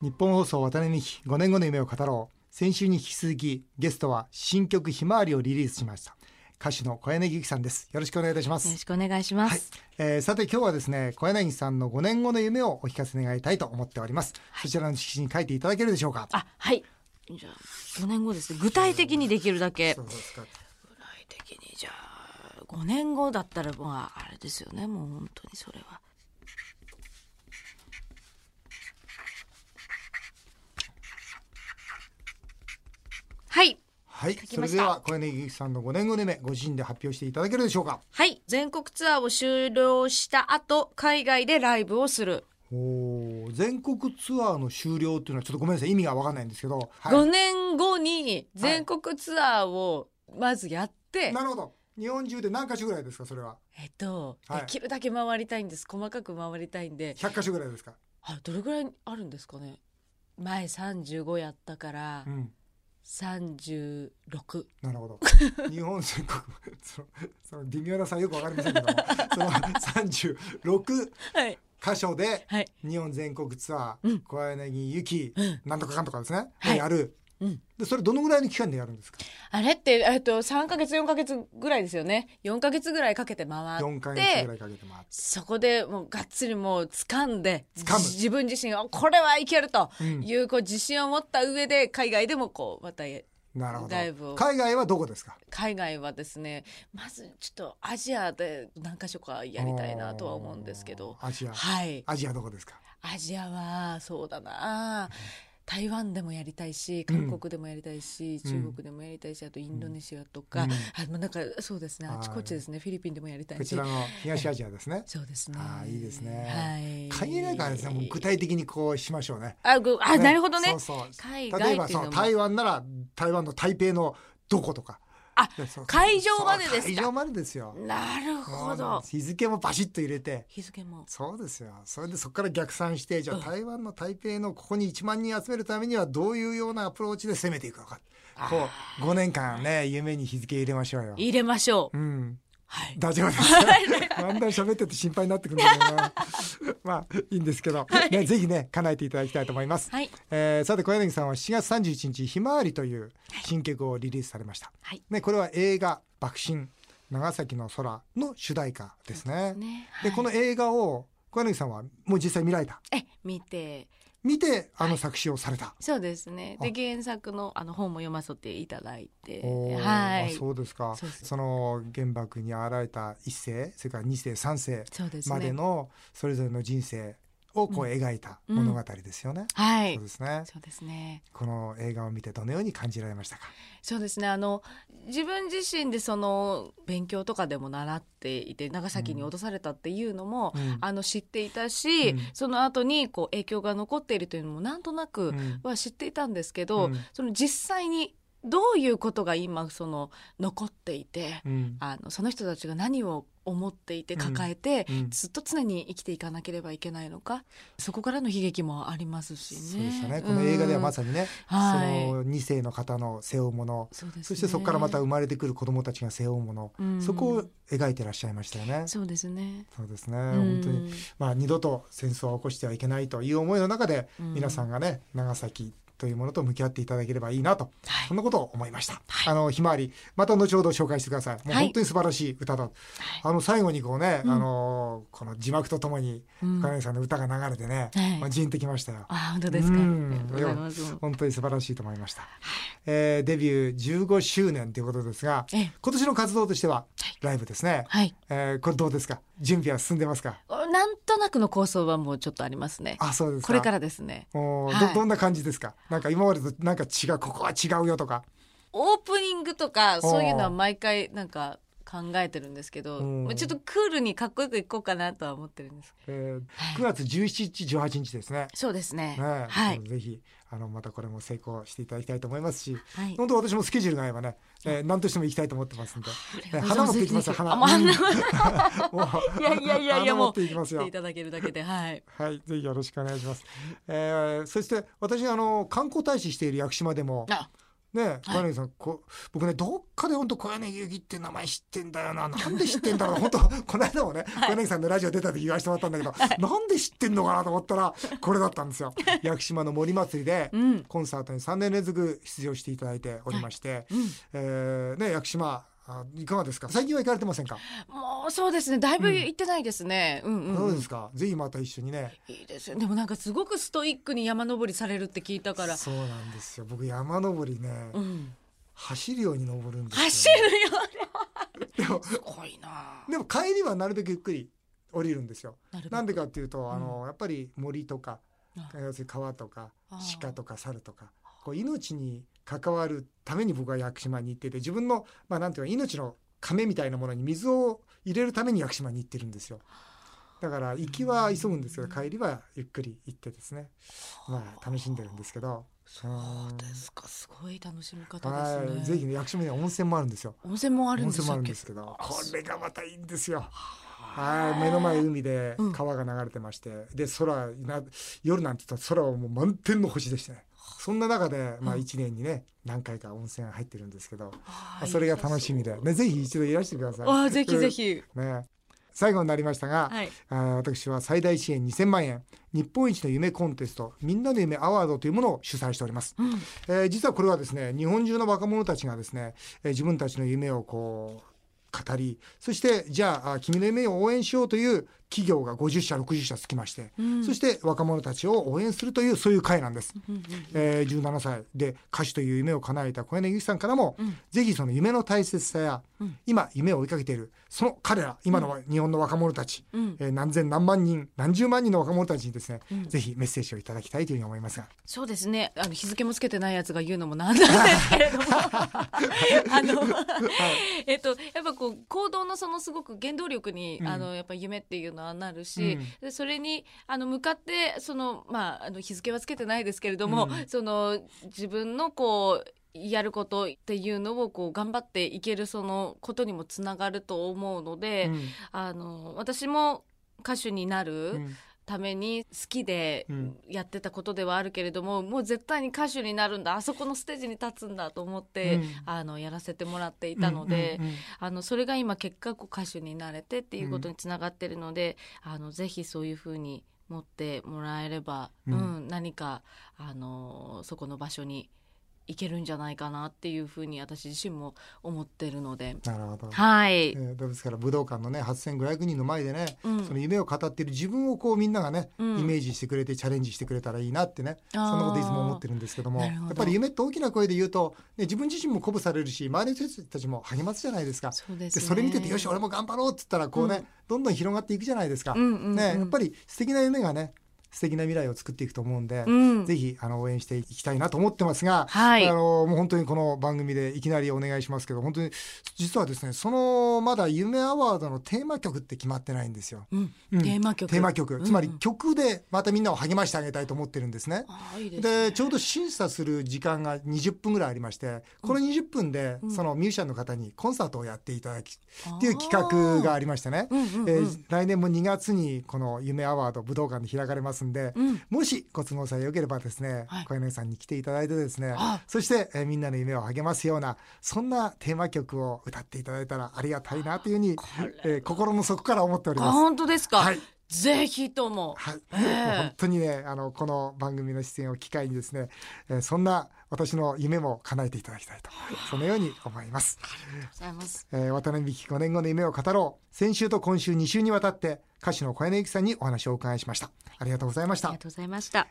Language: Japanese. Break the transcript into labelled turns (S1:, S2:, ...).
S1: 日本放送渡辺美希5年後の夢を語ろう。先週に引き続きゲストは新曲ひまわりをリリースしました歌手の小柳ゆきさんです。よろしくお願いいたします。
S2: よろしくお願いします、
S1: はい。えー、さて今日はですね小柳さんの5年後の夢をお聞かせ願いたいと思っております、はい、そちらの色紙に書いていただけるでしょうか。
S2: あはい。じゃあ5年後ですね。具体的にできるだけ。
S1: そうですか
S2: 具体的にじゃあ5年後だったらまああれですよね。もう本当にそれははい。
S1: はい。それでは小柳ゆきさんの5年後の夢ご自身で発表していただけるでしょうか。
S2: はい。全国ツアーを終了した後海外でライブをする、
S1: おー。全国ツアーの終了っていうのはちょっとごめんなさい。意味がわかんないんですけど、はい。
S2: 5年後に全国ツアーをまずやって、
S1: なるほど。日本中で何か所ぐらいですかそれは？
S2: えっと、
S1: はい。
S2: できるだけ回りたいんです。細かく回りたいんで。
S1: 100か所ぐらいですか？
S2: あどれぐらいあるんですかね。前35やったから。
S1: うん
S2: 36
S1: なるほど。日本全国そのその微妙な差よくわかりませんけどもその36
S2: はい。
S1: 箇所で
S2: はい。
S1: 日本全国ツアー、
S2: うん。
S1: 小柳ゆき、
S2: うん。
S1: なんとかかんとかですね、
S2: はい。
S1: やる、
S2: うん。
S1: でそれどのぐらいの期間でやるんですか？
S2: あれってえっと3ヶ月4ヶ月ぐらいですよね。4ヶ月ぐらいかけて回
S1: 4
S2: っ
S1: か月
S2: て
S1: ぐらいかけて回って。
S2: そこでもうがっつりもう掴んで
S1: 掴む。
S2: 自分自身がこれはいけると
S1: うん。
S2: いうこう自信を持った上で海外でもこうまた
S1: なるほど。海外はどこですか？
S2: 海外はですねまずちょっとアジアで何か所かやりたいなとは思うんですけど。
S1: アジア。
S2: はい。
S1: アジアどこですか？
S2: アジアはそうだな台湾でもやりたいし
S1: うん。
S2: 韓国でもやりたいし、
S1: うん。
S2: 中国でもやりたいしあとインドネシアとか、
S1: うん。
S2: あまあなんかそうですね。あちこちですね。フィリピンでもやりたいし。
S1: こちらの東アジアですね。
S2: そうですね。
S1: あーいいですね。
S2: はい。
S1: 限らないからですねもう具体的にこうしましょうね。
S2: あぐあ、
S1: ね。
S2: なるほどね。
S1: そうそう。
S2: 海
S1: 例えばそう台湾なら台湾の台北のどことか
S2: あ会場までです
S1: 会場までですよ。
S2: なるほど。
S1: 日付もバシッと入れて。
S2: 日付も。
S1: そうですよ。それでそこから逆算してじゃあ
S2: うん。
S1: 台湾の台北のここに1万人集めるためにはどういうようなアプローチで攻めていくのか。こう5年間ね夢に日付入れましょうよ。
S2: 入れましょう、
S1: うん
S2: はい。
S1: 大丈夫です。かだんだん喋ってて心配になってくるんだなまあいいんですけど、ね、ぜひね叶えていただきたいと思います、
S2: はい。
S1: えーさて小柳さんは7月31日「ひまわり」という新曲をリリースされました、
S2: はい。
S1: ね、これは映画「爆心長崎の空」の主題歌ですね。
S2: ね。
S1: でこの映画を小柳さんはもう実際見られた？
S2: え見て
S1: 見てあの作詞をされた、
S2: そうですね。で
S1: あ
S2: 原作のあの本も読ませていただいてはい。
S1: あそうですか。
S2: そ
S1: の原爆にあられた一世それから二世三世までのそれぞれの人生をこう描いた物語ですよね、
S2: はい。
S1: そうですね。
S2: そうですね。
S1: この映画を見てどのように感じられましたか？
S2: そうですね。あの自分自身でその勉強とかでも習っていて長崎に落とされたっていうのも、
S1: うん。
S2: あの知っていたし、
S1: うん。
S2: その後にこう影響が残っているというのもなんとなく
S1: うん。
S2: は知っていたんですけど、
S1: うん。
S2: その実際にどういうことが今その残っていて、
S1: うん。
S2: あのその人たちが何を思っていて抱えて、
S1: うん。
S2: ずっと常に生きていかなければいけないのかそこからの悲劇もありますしね。
S1: そうでしたね。この映画ではまさにね、
S2: はい。
S1: その二世の方の背負うもの
S2: そ
S1: してそこからまた生まれてくる子供たちが背負うもの、
S2: うん。
S1: そこを描いてらっしゃいましたよね。
S2: そうですね。
S1: そうですね、
S2: うん。
S1: 本当に、まあ、二度と戦争は起こしてはいけないという思いの中で、
S2: うん。
S1: 皆さんがね長崎というものと向き合っていただければいいなと、
S2: はい。
S1: そんなことを思いました、
S2: はい。
S1: あのひまわりまた後ほど紹介してください。もう
S2: はい。
S1: 本当に素晴らしい歌だ、
S2: はい。
S1: あの最後にこうね、
S2: うん。
S1: あのこの字幕とともに
S2: うん。
S1: 深柳さんの歌が流れてね、
S2: はい
S1: まあ、じんときましたよ。
S2: あ本当ですか。
S1: 本当に素晴らしいと思いました、えーデビュー15周年ということですが
S2: ええ。
S1: 今年の活動としてはライブですね、
S2: はい。
S1: えーこれどうですか？準備は進んでますか？
S2: なんとなくの構想はもうちょっとありますね。
S1: あそうですか
S2: これからですね。
S1: おー
S2: はい
S1: どどんな感じですか？なんか今までとなんか違うここは違うよとか
S2: オープニングとかそういうのは毎回なんか考えてるんですけど、
S1: うん
S2: ちょっとクールにかっこよくいこうかなとは思ってるんです。
S1: えー
S2: はい
S1: 9月17日18日ですね。
S2: そうですね。
S1: ね
S2: はい。
S1: ぜひあのまたこれも成功していただきたいと思いますし、
S2: はい。
S1: 本当私もスケジュールが合えばね、えー、何としても行きたいと思ってますんで、
S2: ありがとうございます
S1: 花持っていきますよ花
S2: いやいやいやいやもう
S1: っていきますよ
S2: 来てい。ただけるだけではい。
S1: はい、ぜひよろしくお願いします。えー、そして私あの観光大使している屋久島でも
S2: あ
S1: ね小柳さん、こ僕ねどっかで本当小柳ゆきって名前知ってんだよな。なんで知ってんだろう。本当この間もね、小柳さんのラジオ出た時言わせてもらったんだけど、なんで知ってんのかなと思ったらこれだったんですよ。屋久島の森祭りで
S2: うん。
S1: コンサートに3年連続出場していただいておりまして、
S2: うん。
S1: えーね屋久島あいかがですか？最近は行かれてませんか、
S2: もうそうですね。だいぶ行ってないですね、うん、うん
S1: ど
S2: う
S1: うんですか。ぜひまた一緒にね。
S2: いいですよ。でもなんかすごくストイックに山登りされるって聞いたから。
S1: そうなんですよ。僕山登りね、
S2: うん。
S1: 走るように登るんですよ。
S2: 走るよ。
S1: でも
S2: すごいな。
S1: でも帰りはなるべくゆっくり降りるんですよ。
S2: な
S1: んでかっていうと、あのやっぱり森とか
S2: あ。
S1: 要するに川とか鹿とか猿とかこう命に関わるために僕は屋久島に行ってて自分のまあなんていうか命の亀みたいなものに水を入れるために屋久島に行ってるんですよ。だから行きは急ぐんですけど帰りはゆっくり行ってですね。まあ楽しんでるんですけど。
S2: そうですか。すごい楽しみ方
S1: はい
S2: ですね。
S1: ぜひね屋久島には温泉もあるんですよ。
S2: 温泉もあるん
S1: 温
S2: で
S1: すけど。これがまたいいんですよ。はい目の前海で
S2: うん。
S1: 川が流れてまして、で空な夜なんて言ったら空はもう満天の星でしてねそんな中で、まあ、
S2: うん
S1: 1年にね何回か温泉入ってるんですけど、
S2: あ
S1: まあそれが楽しみで、ね、ぜひ一度いらしてください。
S2: あーぜひぜひ、
S1: ね、最後になりましたが、
S2: はい。
S1: 私は最大支援2000万円日本一の夢コンテストみんなの夢アワードというものを主催しております。
S2: うん。
S1: えー実はこれはですね日本中の若者たちがですね、えー自分たちの夢をこう語りそしてじゃああ君の夢を応援しようという企業が50社60社つきまして、
S2: うん。
S1: そして若者たちを応援するというそういう会なんです。
S2: うんうん
S1: えー17歳で歌手という夢を叶えた小柳ゆきさんからも、
S2: うん。
S1: ぜひその夢の大切さや、
S2: うん。
S1: 今夢を追いかけているその彼ら今の日本の若者たち、
S2: うん。
S1: えー何千何万人何十万人の若者たちにですね、
S2: うん。
S1: ぜひメッセージをいただきたいというふうに思いますが。
S2: そうですね。あの日付もつけてないやつが言うのもなんなん ですけれども。あの、えっとやっぱこう行動のそのすごく原動力に、
S1: うん。
S2: あのやっぱ夢っていうのはなるし、
S1: うん。
S2: でそれにあの向かってそのまああの日付はつけてないですけれども、
S1: うん。
S2: その自分のこうやることっていうのをこう頑張っていけるそのことにもつながると思うので、
S1: うん。
S2: あの私も歌手にな
S1: う
S2: る
S1: ん
S2: ために好きで
S1: うん。
S2: やってたことではあるけれども、もう絶対に歌手になるんだ。あそこのステージに立つんだと思って、
S1: うん。
S2: あのやらせてもらっていたので、
S1: うんうんうん
S2: あのそれが今結果こう歌手になれてっていうことにつながってるので、あのぜひそういうふうに持ってもらえれば、
S1: う
S2: うんん何かあのそこの場所に行けるんじゃないかなっていうふうに私自身も思ってるので。
S1: なるほど。
S2: はい、
S1: えーですから武道館のね8500人の前でね、
S2: うん
S1: その夢を語っている自分をこうみんながね、
S2: うん
S1: イメージしてくれてチャレンジしてくれたらいいなってねそんなこといつも思ってるんですけどもやっぱり夢って大きな声で言うと、ね、自分自身も鼓舞されるし周りの人たちも励ますじゃないですか。
S2: そうですね
S1: でそれ見ててよし俺も頑張ろうっつったらこうね、
S2: うん
S1: どんどん広がっていくじゃないですか。
S2: うんうんうん
S1: ね、やっぱり素敵な夢がね素敵な未来を作っていくと思うんで、
S2: うん。
S1: ぜひあの応援していきたいなと思ってますが、
S2: はい。
S1: あのもう本当にこの番組でいきなりお願いしますけど本当に実はですねそのまだ夢アワードのテーマ曲って決まってないんですよ。
S2: うん。
S1: うん。
S2: テーマ曲。
S1: テーマ曲。つまり曲でまたみんなを励ましてあげたいと思ってるんですね。
S2: あーいいですね。
S1: でちょうど審査する時間が20分ぐらいありましてこの20分で
S2: うん。
S1: そのミュージシャンの方にコンサートをやっていただきっていう企画がありましてね、
S2: うんうんうん。
S1: えー来年も2月にこの夢アワード武道館で開かれますんで、
S2: うん。
S1: もしご都合さえ良ければですね、
S2: はい。
S1: 小柳さんに来ていただいてですね
S2: あ
S1: そして、えーみんなの夢を励ますようなそんなテーマ曲を歌っていただいたらありがたいなというふうに、えー心の底から思っており
S2: あ
S1: ます。
S2: 本当ですか、
S1: はい
S2: ぜひとも。
S1: はい、
S2: ええ。
S1: もう本当にねあのこの番組の出演を機会にですね、えーそんな私の夢も叶えていただきたいとそのように思います。
S2: ございます。
S1: えー渡辺美希5年後の夢を語ろう。先週と今週2週にわたって歌手の小柳さんにお話をお伺いしました。ありがとうございました。
S2: ありがとうございました